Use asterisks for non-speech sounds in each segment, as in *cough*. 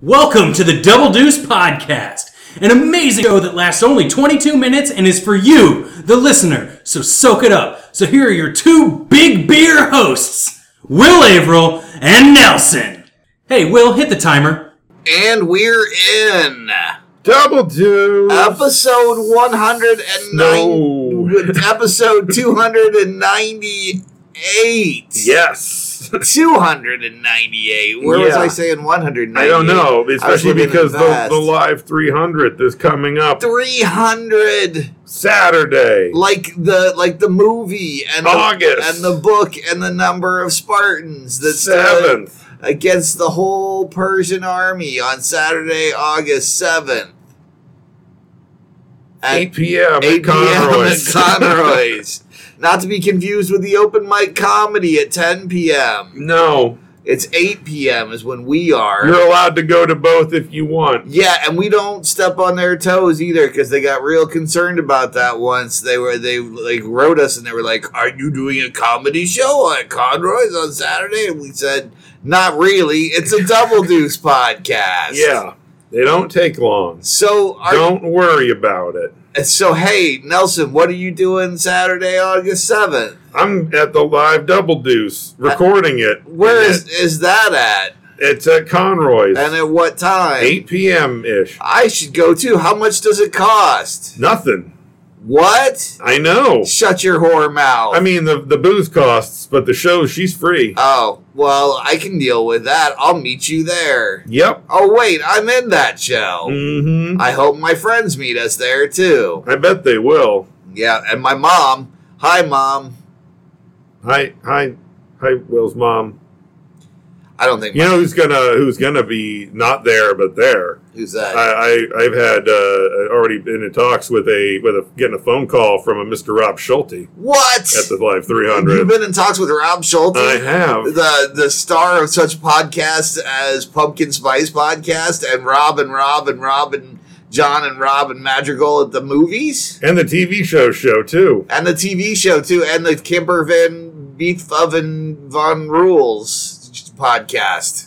Welcome to the Double Deuce Podcast, an amazing show that lasts only 22 minutes and is for you, the listener. So soak it up. So here are your two big beer hosts, Will Averill and Nelson. Hey, Will, hit the timer. And we're in Double Deuce. episode 109. No. *laughs* Episode 298. Yes. *laughs* 298. Where was Yeah. I saying 198? I don't know, I was especially because the, the live 300th is coming up 300 Saturday. like the like the movie and the, August. and the book and the number of Spartans that stood Seventh. against the whole Persian army on Saturday, August 7th. At 8 p.m. 8 at Conroy's. p.m. *laughs* at Conroy's. Not to be confused with the open mic comedy at 10 p.m. no, It's 8 p.m. is when we are. you're allowed to go to both if you want. yeah, and we don't step on their toes either because they got real concerned about that once. They were they like wrote us and they were like, "Are you doing a comedy show at Conroy's on Saturday?" And we said, "Not really. It's a double deuce podcast." Yeah, they don't take long. So are, Don't worry about it. so hey Nelson, what are you doing Saturday, August seventh? I'm at the live Double Deuce uh, recording it. Where is is that at? It's at Conroy's. And at what time? 8 p.m. ish. I should go too. How much does it cost? Nothing. What? I know. Shut your whore mouth. I mean, the the booze costs, but the show she's free. oh, well, I can deal with that. I'll meet you there. Yep. Oh, wait, I'm in that show. Mm-hmm. I hope my friends meet us there too. I bet they will. Yeah, and my mom. Hi, mom. Hi, hi, hi, Will's mom. I don't think. You know who's gonna who's gonna be not there but there. Who's that? I, I I've had uh, already been in talks with a with a getting a phone call from a Mr. Rob Schulte what? at the Live 300? You've been in talks with Rob Schulte? I have. the the star of such podcasts as Pumpkin Spice Podcast and Rob and Rob and Rob and John and Rob and Madrigal at the movies And the TV show show too. and the TV show too and the Kimber Van Beef Oven Von Rules podcast.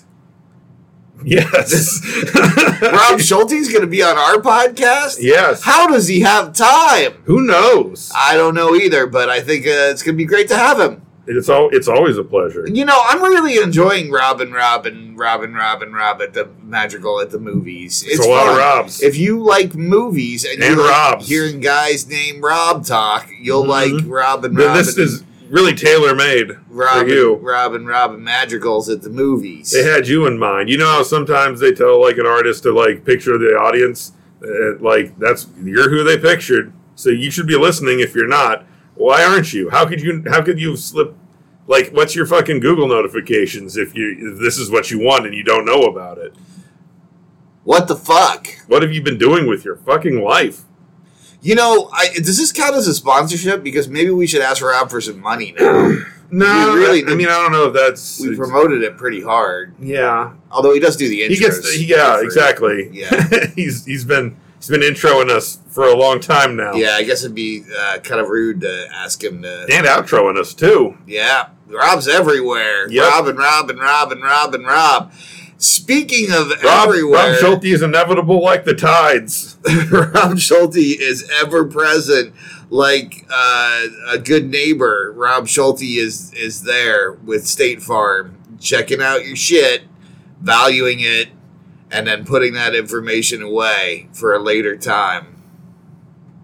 Yes. *laughs* Rob Schulte's going to be on our podcast. yes. How does he have time? Who knows? I don't know either, but I think uh, it's going to be great to have him. It's all it's always a pleasure. You know, I'm really enjoying Robin, Robin, Robin, Robin, Rob and Rob and Rob at the Madrigal at the movies. It's a lot of. Robs. If you like movies and, And you like Robs. hearing guys named Rob talk, you'll Mhm. like Robin, Robin, This is really tailor made for Robin, you. Robin, Robin Madrigals at the movies. They had you in mind. You know how sometimes they tell like an artist to like picture the audience, uh, like that's you're who they pictured. So you should be listening. If you're not, why aren't you? How could you? How could you slip? Like, what's your fucking Google notifications if you if this is what you want and you don't know about it? what the fuck? What have you been doing with your fucking life? You know, I, does this count as a sponsorship? Because maybe we should ask Rob for some money now. *clears throat* No, really I mean, I don't know if that's we promoted it pretty hard. yeah. Although he does do the intros. He gets the, yeah, for- exactly. Yeah. *laughs* he's he's been he's been introing us for a long time now. Yeah, I guess it'd be uh, kind of rude to ask him to. and outroing us too. Yeah, Rob's everywhere. Yep. Rob and Rob and Rob and Rob and Rob. Speaking of Rob, everywhere, Rob Schulte is inevitable like the tides. *laughs* Rob Schulte is ever present, like uh, a good neighbor. Rob Schulte is is there with State Farm, checking out your shit, valuing it, and then putting that information away for a later time.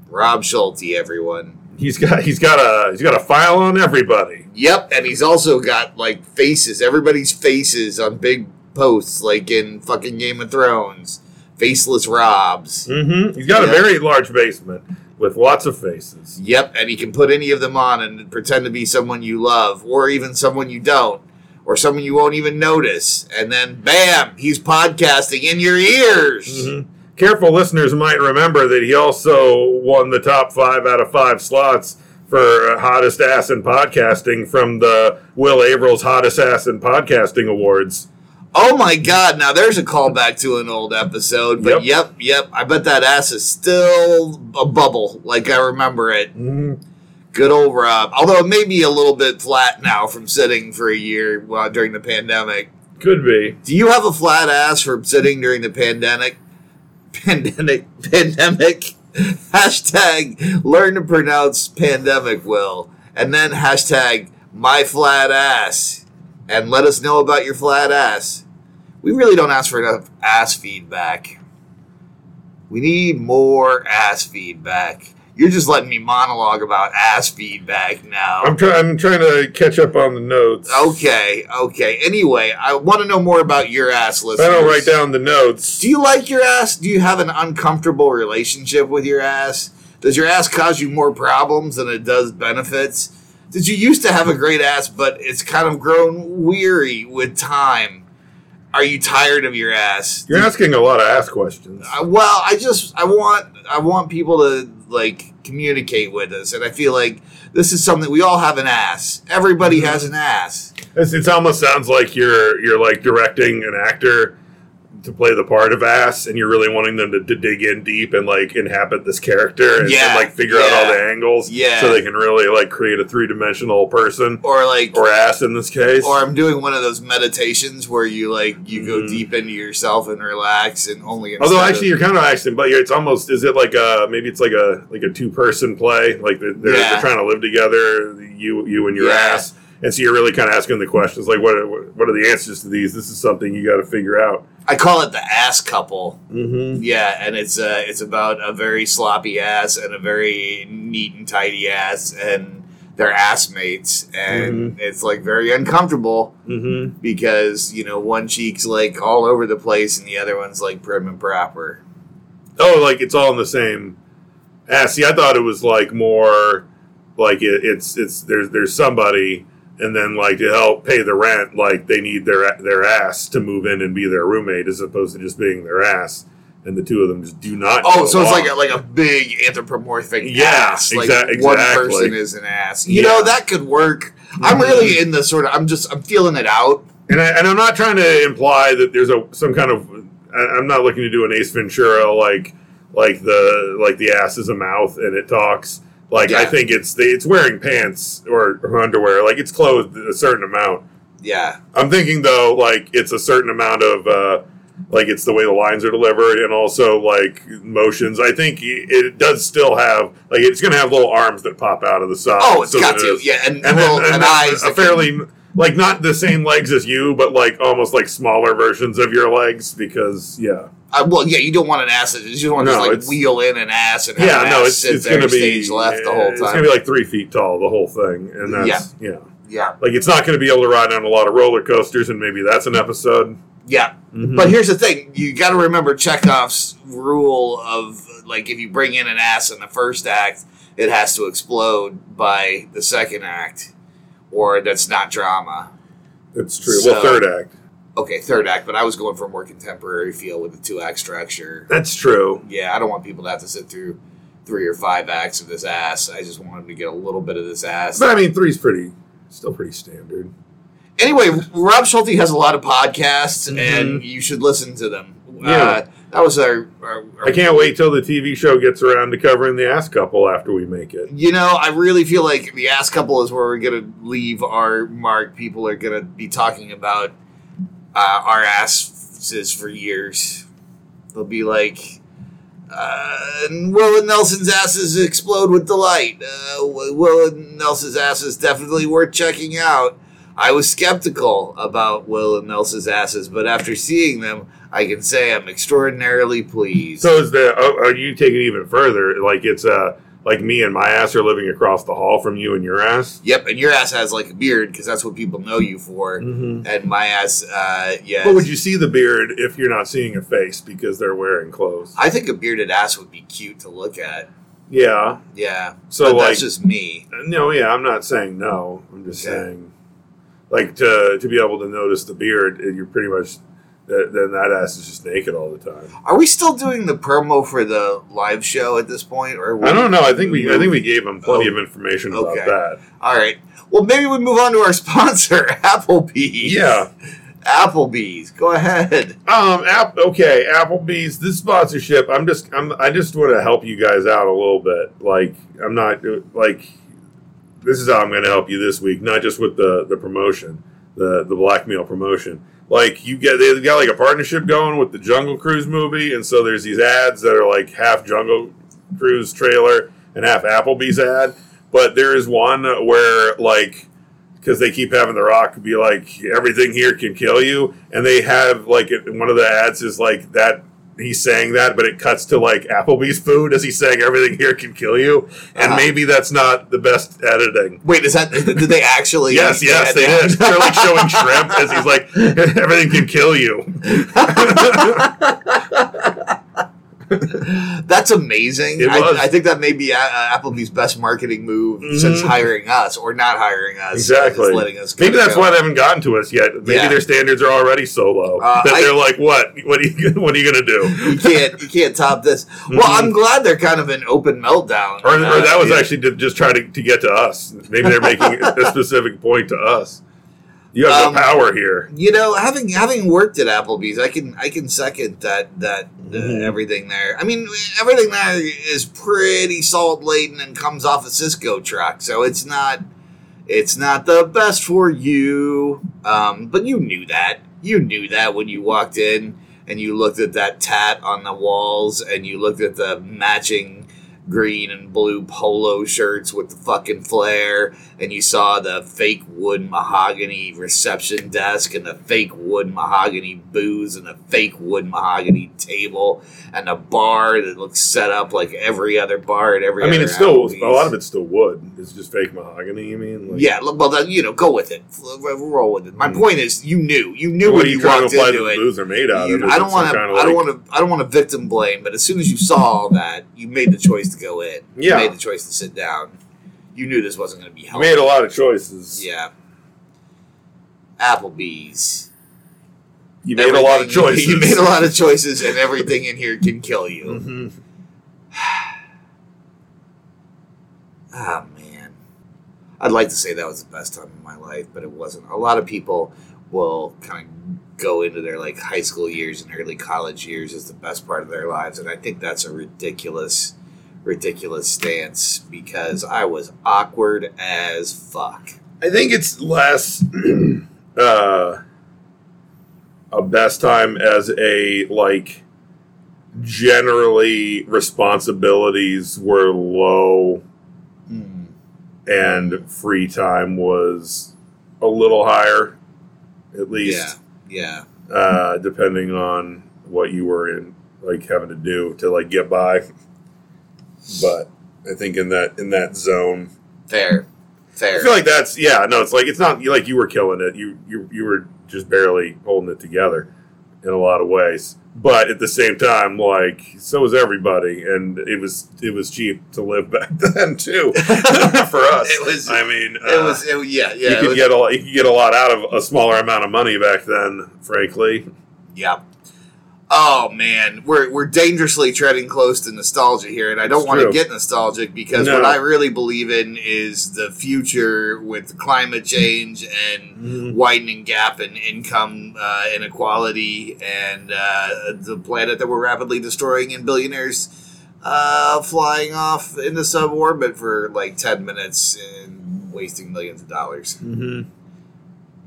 Rob Schulte, everyone. He's got he's got a he's got a file on everybody. Yep, and he's also got like faces, everybody's faces on big posts, like in fucking Game of Thrones. Faceless Robs. Mm-hmm. He's got Yeah. a very large basement with lots of faces. Yep, and he can put any of them on and pretend to be someone you love, or even someone you don't, or someone you won't even notice. And then, bam, he's podcasting in your ears. Mm-hmm. Careful listeners might remember that he also won the top five out of five slots for hottest ass in podcasting from the Will Averill's Hottest Ass in Podcasting Awards. Oh my god, now there's a callback to an old episode, but yep, yep, I bet that ass is still a bubble, like I remember it. Mhm. Good old Rob. Although it may be a little bit flat now from sitting for a year while during the pandemic. Could be. Do you have a flat ass from sitting during the pandemic? Pandemic. Pandemic. *laughs* Hashtag learn to pronounce pandemic, Will. And then hashtag my flat ass. And let us know about your flat ass. We really don't ask for enough ass feedback. We need more ass feedback. You're just letting me monologue about ass feedback now. I'm trying. I'm trying to catch up on the notes. Okay, okay. Anyway, I want to know more about your ass listeners. I don't write down the notes. Do you like your ass? Do you have an uncomfortable relationship with your ass? Does your ass cause you more problems than it does benefits? Did you used to have a great ass, but it's kind of grown weary with time? Are you tired of your ass? You're asking a lot of ass questions. Uh, well, I just I want I want people to like communicate with us, and I feel like this is something we all have an ass. Everybody has an ass. It's, it almost sounds like you're you're like directing an actor to play the part of ass, and you're really wanting them to, to dig in deep and like inhabit this character and, Yeah, and, like figure out all the angles, yeah. so they can really like create a three dimensional person Or like or ass in this case. or I'm doing one of those meditations where you like you go Mhm. deep into yourself and relax and only. Although actually, of- you're kind of asking, but it's almost is it like a maybe it's like a like a two person play, like they're, they're, Yeah. they're trying to live together, you you and your Yeah. ass, and so you're really kind of asking the questions like what are, what are the answers to these? This is something you got to figure out. I call it the ass couple. Mm-hmm. Yeah, and it's uh it's about a very sloppy ass and a very neat and tidy ass and their ass mates and it's like very uncomfortable Mm-hmm. because you know one cheek's like all over the place and the other one's like prim and proper. Oh, like it's all in the same ass. See, I thought it was like more like it, it's it's there's there's somebody, and then like to help pay the rent, like they need their their ass to move in and be their roommate, as opposed to just being their ass. And the two of them just do not. Oh, so it's like a, like a big anthropomorphic Yeah, ass. Like exa- one exactly. person is an ass. You Yeah. know that could work. I'm Mhm. really in the sort of. I'm just. I'm feeling it out. And, I, and I'm not trying to imply that there's a some kind of. I- I'm not looking to do an Ace Ventura like like the like the ass is a mouth and it talks. Like I think it's the, it's wearing pants or, or underwear. Like it's clothed a certain amount. Yeah. I'm thinking though, like it's a certain amount of. uh like it's the way the lines are delivered and also like motions. I think it does still have like it's going to have little arms that pop out of the side. Oh, it's so got to. it's- Yeah, and, and and, then and and eyes. a that can- fairly like not the same legs as you, but like almost like smaller versions of your legs because yeah, Uh, well, yeah, you don't want an ass. You don't want to No, just like wheel in an ass and have yeah, an no, it's it's going to be stage left the whole time. It's going to be like three feet tall the whole thing, and that's yeah. yeah, Like it's not going to be able to ride on a lot of roller coasters, and maybe that's an episode. yeah. Mhm. But here's the thing: you got to remember Chekhov's rule of like if you bring in an ass in the first act, it has to explode by the second act, or that's not drama. it's true. So- well, third act. Okay, third act, but I was going for a more contemporary feel with the two act structure. That's true. Yeah, I don't want people to have to sit through three or five acts of this ass. I just want them to get a little bit of this ass. But I mean, three's pretty, still pretty standard. Anyway, Rob Schulte has a lot of podcasts, Mhm. and you should listen to them. Yeah. Uh, that was our, our, our- I can't wait till the TV show gets around to covering the ass couple after we make it. You know, I really feel like the ass couple is where we're gonna leave our mark. People are gonna be talking about uh, our asses for years. They'll be like, uh, "Will and Nelson's asses explode with delight." Uh, Will and Nelson's ass is definitely worth checking out. I was skeptical about Will and Nelson's asses, but after seeing them, I can say I'm extraordinarily pleased. So is the are you taking it even further? Like it's uh like me and my ass are living across the hall from you and your ass. Yep, and your ass has like a beard because that's what people know you for. Mm-hmm. And my ass, uh, yeah. But would you see the beard if you're not seeing a face because they're wearing clothes? I think a bearded ass would be cute to look at. Yeah. Yeah. So like that's just me. no, yeah, I'm not saying no. I'm just Okay. saying like to to be able to notice the beard, you're pretty much then that ass is just naked all the time. Are we still doing the promo for the live show at this point, or I don't know. I think we I think we gave them plenty Oh. of information about Okay. that. All right. Well, maybe we move on to our *laughs* sponsor, Applebee's. Yeah. Applebee's. Go ahead. Um. App, okay. Applebee's. This sponsorship. I'm just. I'm. I just want to help you guys out a little bit. Like I'm not like. This is how I'm going to help you this week. Not just with the the promotion, the the blackmail promotion, like you get they've got like a partnership going with the Jungle Cruise movie, and so there's these ads that are like half Jungle Cruise trailer and half Applebee's ad. But there is one where like because they keep having the Rock be like everything here can kill you, and they have like one of the ads is like that. He's saying that, but it cuts to like Applebee's food as he's saying everything here can kill you, and Uh-huh. maybe that's not the best editing. Wait, is that did they actually? Yes, yes, they did. They're like showing *laughs* shrimp as he's like, everything can kill you. *laughs* *laughs* That's amazing. I, I think that may be uh, Applebee's best marketing move Mhm. since hiring us or not hiring us. Exactly. letting us Maybe that's why they haven't gotten to us yet. Maybe Yeah. their standards are already so low Uh, that I- they're like, "What? What are you? What are you gonna do?" you can't you can't top this. Well, Mhm. I'm glad they're kind of an open meltdown. Or, or Uh, that was yeah. actually to just try to, to get to us. Maybe they're making a *laughs* specific point to us. You have Um, the power here. You know, having having worked at Applebee's, I can I can second that that uh, Mhm. everything there. I mean, everything there is pretty salt laden and comes off a Sysco truck, so it's not it's not the best for you. Um, but you knew that. You knew that when you walked in and you looked at that tat on the walls and you looked at the matching green and blue polo shirts with the fucking flare and you saw the fake wood mahogany reception desk and the fake wood mahogany booze and the fake wood mahogany table and a bar that looks set up like every other bar at every I mean, it's still a lot of it's still wood. It's just fake mahogany. You mean? Like, yeah, well, then, you know, go with it. Roll with it. My Hmm. point is, you knew, you knew What when you you to walked into the it. booze are made out You- of? I don't want to. I don't like- want to. I don't want to victim blame. But as soon as you saw all that, you made the choice to go in. You Yeah. made the choice to sit down. You knew this wasn't going to be healthy. made a lot of choices. Yeah. Applebee's. You made a lot of *laughs* choices. You made a lot of choices, and everything in here can kill you. *laughs* Mhm. Ah man, I'd like to say that was the best time of my life, but it wasn't. A lot of people will kind of go into their like high school years and early college years as the best part of their lives, and I think that's a ridiculous, ridiculous stance because I was awkward as fuck. I think it's less *clears throat* uh, a best time as a like generally responsibilities were low Hmm. and free time was a little higher, at Yeah, least yeah, uh, depending on what you were in like having to do to like get by. But I think in that in that zone, fair, fair. I feel like that's yeah. No, it's like it's not like you were killing it. You you you were just barely holding it together in a lot of ways. But at the same time, like so was everybody, and it was it was cheap to live *laughs* back then too *laughs* for us. It was- I mean, it uh, was, it, yeah, yeah. you could was- get a lot, you could get a lot out of a smaller amount of money back then. Frankly, Yep. Oh man, we're we're dangerously treading close to nostalgia here, and I don't want to get nostalgic because No. what I really believe in is the future with climate change and Mhm. widening gap in income uh, inequality and uh, the planet that we're rapidly destroying and billionaires uh, flying off into suborbit for like ten minutes and wasting millions of dollars. Mm-hmm.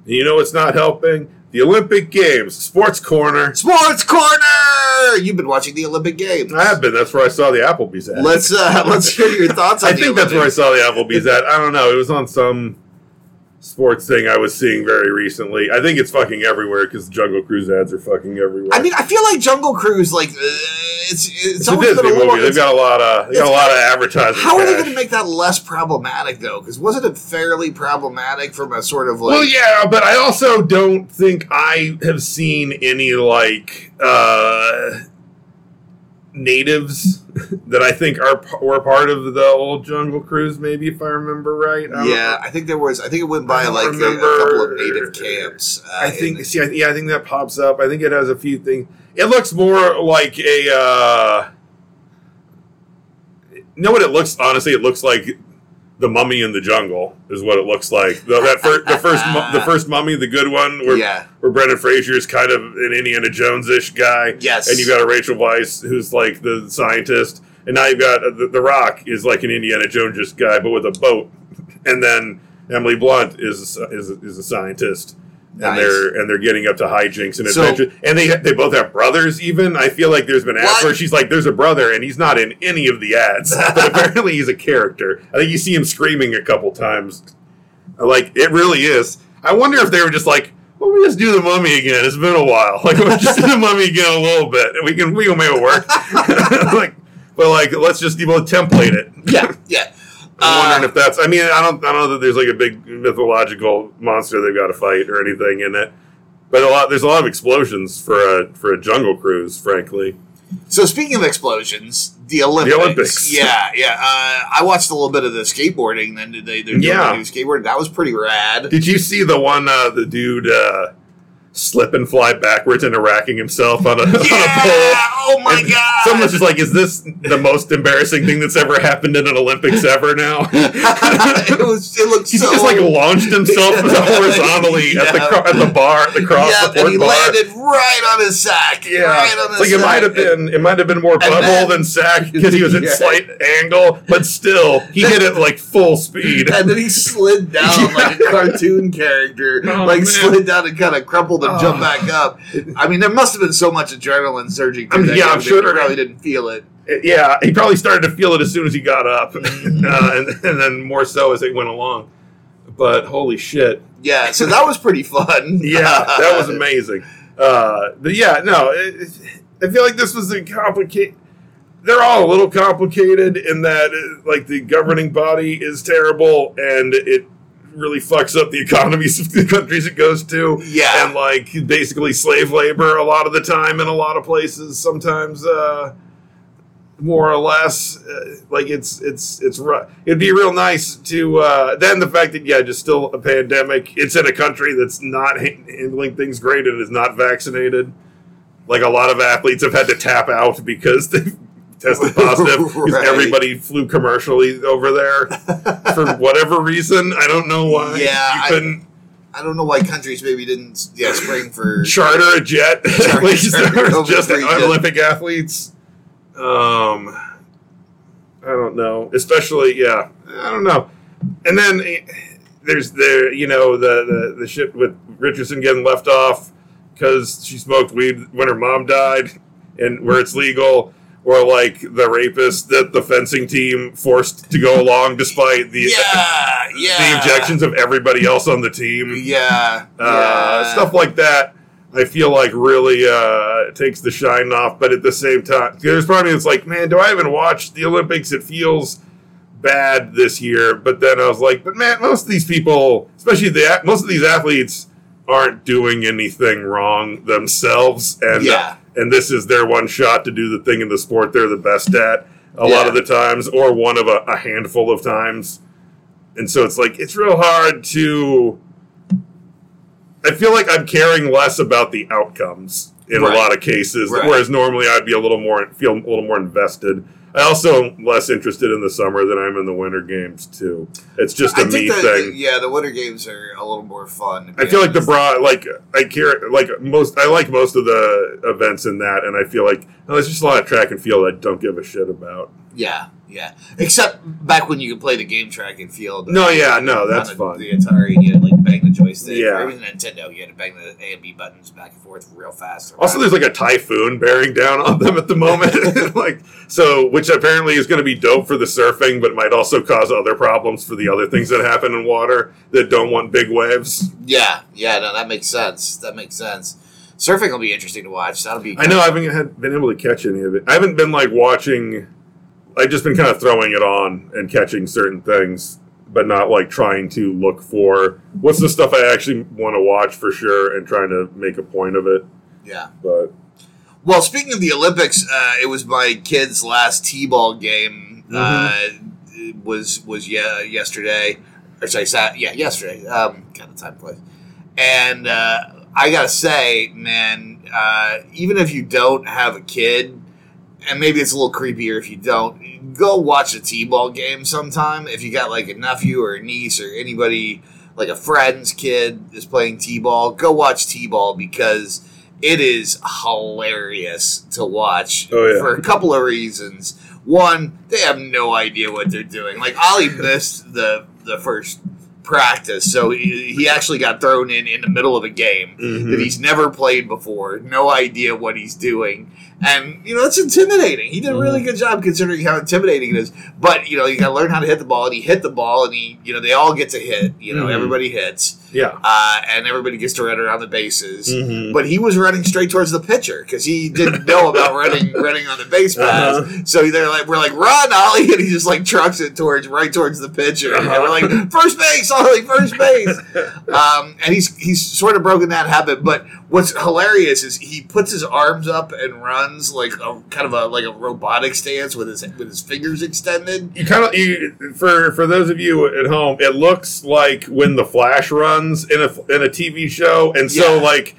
You know it's not helping? The Olympic Games, Sports Corner. Sports Corner. You've been watching the Olympic Games. I have been. That's where I saw the Applebee's ad. Let's uh, *laughs* let's hear your thoughts. on I think that's where I saw the Applebee's at. I don't know. It was on some sports thing I was seeing very recently. I think it's fucking everywhere because Jungle Cruise ads are fucking everywhere. I mean, I feel like Jungle Cruise, like uh, it's it's, it's a Disney a movie. They've got a lot of they got a lot of advertising. how are they going to make that less problematic though? Because wasn't it fairly problematic from a sort of like? Well, yeah, but I also don't think I have seen any like uh, natives that I think are were part of the old Jungle Cruise. Maybe if I remember right. I yeah, I think there was. I think it went by like a, a couple of native camps. Uh, I think see, I, yeah, I think that pops up. I think it has a few things. It looks more like a. Uh, you know what it looks? Honestly, it looks like the Mummy in the Jungle is what it looks like. The, that fir- the first, mu- the first Mummy, the good one, where yeah, where Brendan Fraser is kind of an Indiana Jones ish guy, yes, and you got a Rachel Weisz who's like the scientist, and now you've got uh, the, the Rock is like an Indiana Jones guy, but with a boat, and then Emily Blunt is is is a scientist. And Nice. they're and they're getting up to hijinks and So- adventures. and they they both have brothers. Even I feel like there's been ads What? where she's like, "There's a brother," and he's not in any of the ads, *laughs* but apparently he's a character. I think you see him screaming a couple times. Like it really is. I wonder if they were just like. Well, we just do the mummy again. It's been a while. *laughs* Like we'll just do the mummy again a little bit. We can we can make it work. *laughs* like, but like let's just we'll template it. Yeah, yeah. I'm Uh, wondering if that's. I mean, I don't. I don't know that there's like a big mythological monster they've got to fight or anything in it. But a lot. There's a lot of explosions for a for a jungle cruise. Frankly, So speaking of explosions, the Olympics. The Olympics. *laughs* Yeah, yeah. Uh, I watched a little bit of the skateboarding. Then did they they're doing Yeah. skateboarding. That was pretty rad. did you see the one? Uh, the dude uh, slip and fly backwards into racking himself on a, *laughs* on a pole. Oh my And god! Someone's just like, "Is this the most embarrassing thing that's ever happened in an Olympics ever?" Now *laughs* *laughs* it was. It looked he so. just like launched himself horizontally at the cro- at the bar, at the cross yeah, support and he bar. landed right on his sack. Yeah, right on his like it might have been, it might have been more butthole then- than sack because he was at Yeah. slight angle, but still, he hit it like full speed. And then he slid down like a cartoon character, Oh, like man. slid down and kind of crumpled and Oh. jumped back up. I mean, there must have been so much adrenaline surging I'm- that yeah, I'm sure he probably didn't feel it. Yeah, he probably started to feel it as soon as he got up, Mm-hmm. uh, and, and then more so as it went along. But holy shit, Yeah, so that was pretty fun. *laughs* yeah, that was amazing. Uh, but yeah, no, it, it- I feel like this was a complicated. They're all a little complicated in that, uh, like, the governing body is terrible and it really fucks up the economies of the countries it goes to. Yeah. and like basically slave labor a lot of the time in a lot of places. Sometimes, uh, more or less, uh, like it's it's it's ru- it'd be real nice to uh, then the fact that yeah, just still a pandemic. It's in a country that's not ha- handling things great and is not vaccinated. Like a lot of athletes have had to tap out because *laughs* they tested *laughs* positive because Right. everybody flew commercially over there for *laughs* whatever reason. I don't know why. Yeah, you I- couldn't I don't know why countries maybe didn't yeah spring for charter a jet *laughs* Charter- charter just free jet. Olympic athletes. Um, I don't know. Especially, yeah, I don't know. And then eh, there's the you know the the, the shit with Richardson getting left off because she smoked weed when her mom died, and where it's legal. Or like the rapist that the fencing team forced to go along despite the yeah *laughs* yeah the objections of everybody else on the team yeah uh, yeah. stuff like that. I feel like really uh, takes the shine off, but at the same time, there's part of me that's like, man, do I even watch the Olympics? It feels bad this year, but then I was like, but man, most of these people, especially the most of these athletes, aren't doing anything wrong themselves, and Yeah. and this is their one shot to do the thing in the sport they're the best at a Yeah. lot of the times, or one of a, a handful of times, and so it's like it's real hard to. I feel like I'm caring less about the outcomes in Right. a lot of cases, Right. whereas normally I'd be a little more feel a little more invested. I also am less interested in the summer than I'm in the winter games too. It's just a I me think that, thing. yeah, the winter games are a little more fun. I feel like the broad, like I care, like most, I like most of the events in that, and I feel like there's just a lot of track and field I don't give a shit about. Yeah, yeah. Except back when you could play the game track and field. No, yeah, no, that's the, fun. The Atari, you had to like bang the joystick. Yeah. Or even Nintendo, you had to bang the A and B buttons back and forth real fast. Also, there's like a typhoon bearing down on them at the moment, *laughs* *laughs* like so, which apparently is going to be dope for the surfing, but might also cause other problems for the other things that happen in water that don't want big waves. yeah, yeah. No, that makes sense. That makes sense. Surfing will be interesting to watch. That'll be. I know I haven't had, been able to catch any of it. I haven't been like watching. I've just been kind of throwing it on and catching certain things, but not like trying to look for what's the stuff I actually want to watch for sure and trying to make a point of it. Yeah. But Well, speaking of the Olympics, uh, it was my kid's last t-ball game. Mm-hmm. Uh, was was yeah yesterday, or sorry, sat, yeah yesterday. Um, kind of time place, and uh, I gotta say, man, uh, even if you don't have a kid, and maybe it's a little creepier if you don't, go watch a t-ball game sometime. If you got like a nephew or a niece or anybody like a friend's kid is playing t-ball, go watch t-ball because it is hilarious to watch Oh, yeah. for a couple of reasons. One, they have no idea what they're doing. Like Ollie missed the the first practice. So he, he actually got thrown in in the middle of a game Mhm. that he's never played before. No idea what he's doing. And, you know, it's intimidating. He did a really good job considering how intimidating it is. But, you know, you got to learn how to hit the ball. And he hit the ball, and he, you know, they all get to hit. You know, Mhm. everybody hits. Yeah. Uh, and everybody gets to run around the bases. Mhm. But he was running straight towards the pitcher because he didn't know about running *laughs* running on the base pass. Uh-huh. So they're like, we're like, run, Ollie, and he just like trucks it towards right towards the pitcher. And we're like, first base, Ollie, first base. *laughs* Um, and he's he's sort of broken that habit. But what's hilarious is he puts his arms up and runs like a kind of a like a robotic stance with his with his fingers extended. you kind of you for for those of you at home, it looks like when the Flash runs in a in a TV show, and so Yeah. like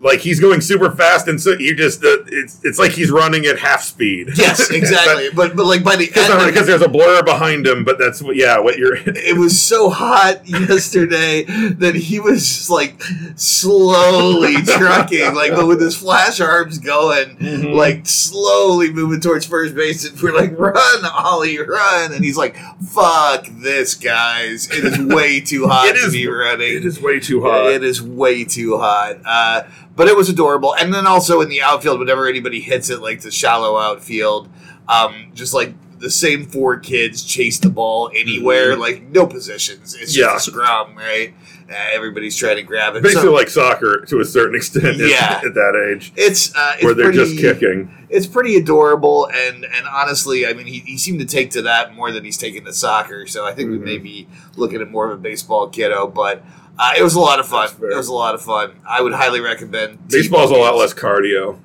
like he's going super fast, and so you just uh, it's it's like he's running at half speed. *laughs* Yes, exactly. but but like by the *laughs* end, Because there's a blur behind him, but that's what yeah what you're. *laughs* it was so hot yesterday that he was just like slowly trucking, like but with his flash arms going, Mhm. like slowly moving towards first base. And we're like, "Run, Ollie, run!" And he's like, "Fuck this, guys! It is way too hot It to is- be running. It is way too hot. It is way too hot." Uh, but it was adorable. And then also in the outfield, whenever anybody hits it, like the shallow outfield, um, just like the same four kids chase the ball anywhere, Mhm. like no positions. It's just a scrum, right? Uh, everybody's trying to grab it. Basically, So like soccer to a certain extent. at- Yeah. at that age, it's uh, it's where they're pretty, just kicking. It's pretty adorable, and and honestly, I mean, he, he seemed to take to that more than he's taken to soccer. So I think we Mhm. may be looking at more of a baseball kiddo, but. Uh, it was a lot of fun. It was a lot of fun. I would highly recommend. Baseball's a lot less cardio.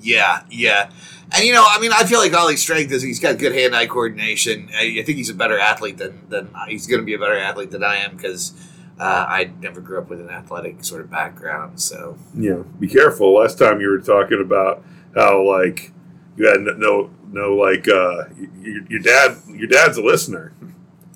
Yeah, yeah. And you know, I mean, I feel like Ollie's strength is he's got good hand-eye coordination. I, I think he's a better athlete than than he's going to be a better athlete than I am because uh, I never grew up with an athletic sort of background. So Yeah, be careful. Last time you were talking about how like you had no no, no like uh, your, your dad your dad's a listener.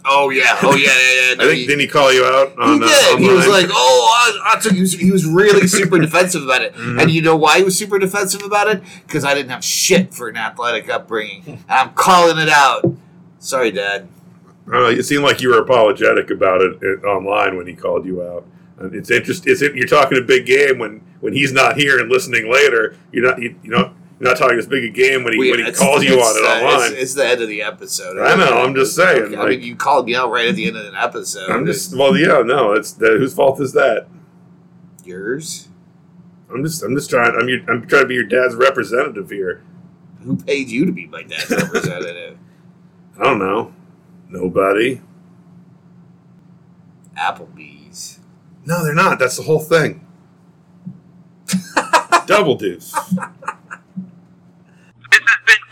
Oh yeah, oh yeah, yeah, yeah. No, I think he, didn't he call you out? he On, uh, did. he was like, "Oh, I, I took." He was, he was really super *laughs* defensive about it. Mhm. And you know why he was super defensive about it? Because I didn't have shit for an athletic upbringing, and I'm calling it out. Sorry, Dad. Uh, it seemed like you were apologetic about it, it online when he called you out. And it's interesting. It's, you're talking a big game when, when he's not here and listening later. You're not you, you know you're not talking as big a game when he We- when he calls you on it online. It's, it's the end of the episode. I know, I'm just saying, Okay, I mean, you called me out right at the end of an episode. I'm just well, yeah, no. It's whose fault is that? yours. I'm just I'm just trying. I'm your, I'm trying to be your dad's representative here. Who paid you to be my dad's *laughs* representative? I don't know. Nobody. Applebee's. No, they're not. That's the whole thing. *laughs* Double deuce.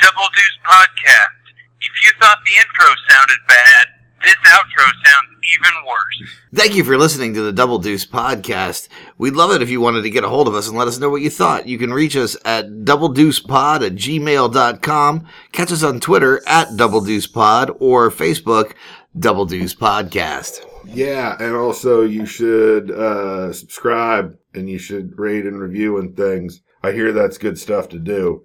This has been Double Deuce Podcast. If you thought the intro sounded bad, this outro sounds even worse. Thank you for listening to the Double Deuce podcast. We'd love it if you wanted to get a hold of us and let us know what you thought. You can reach us at doubledeucepod at gmail.com. Catch us on Twitter at Double Deuce Pod or Facebook Double Deuce Podcast. Yeah, and also you should uh, subscribe and you should rate and review and things. I hear that's good stuff to do,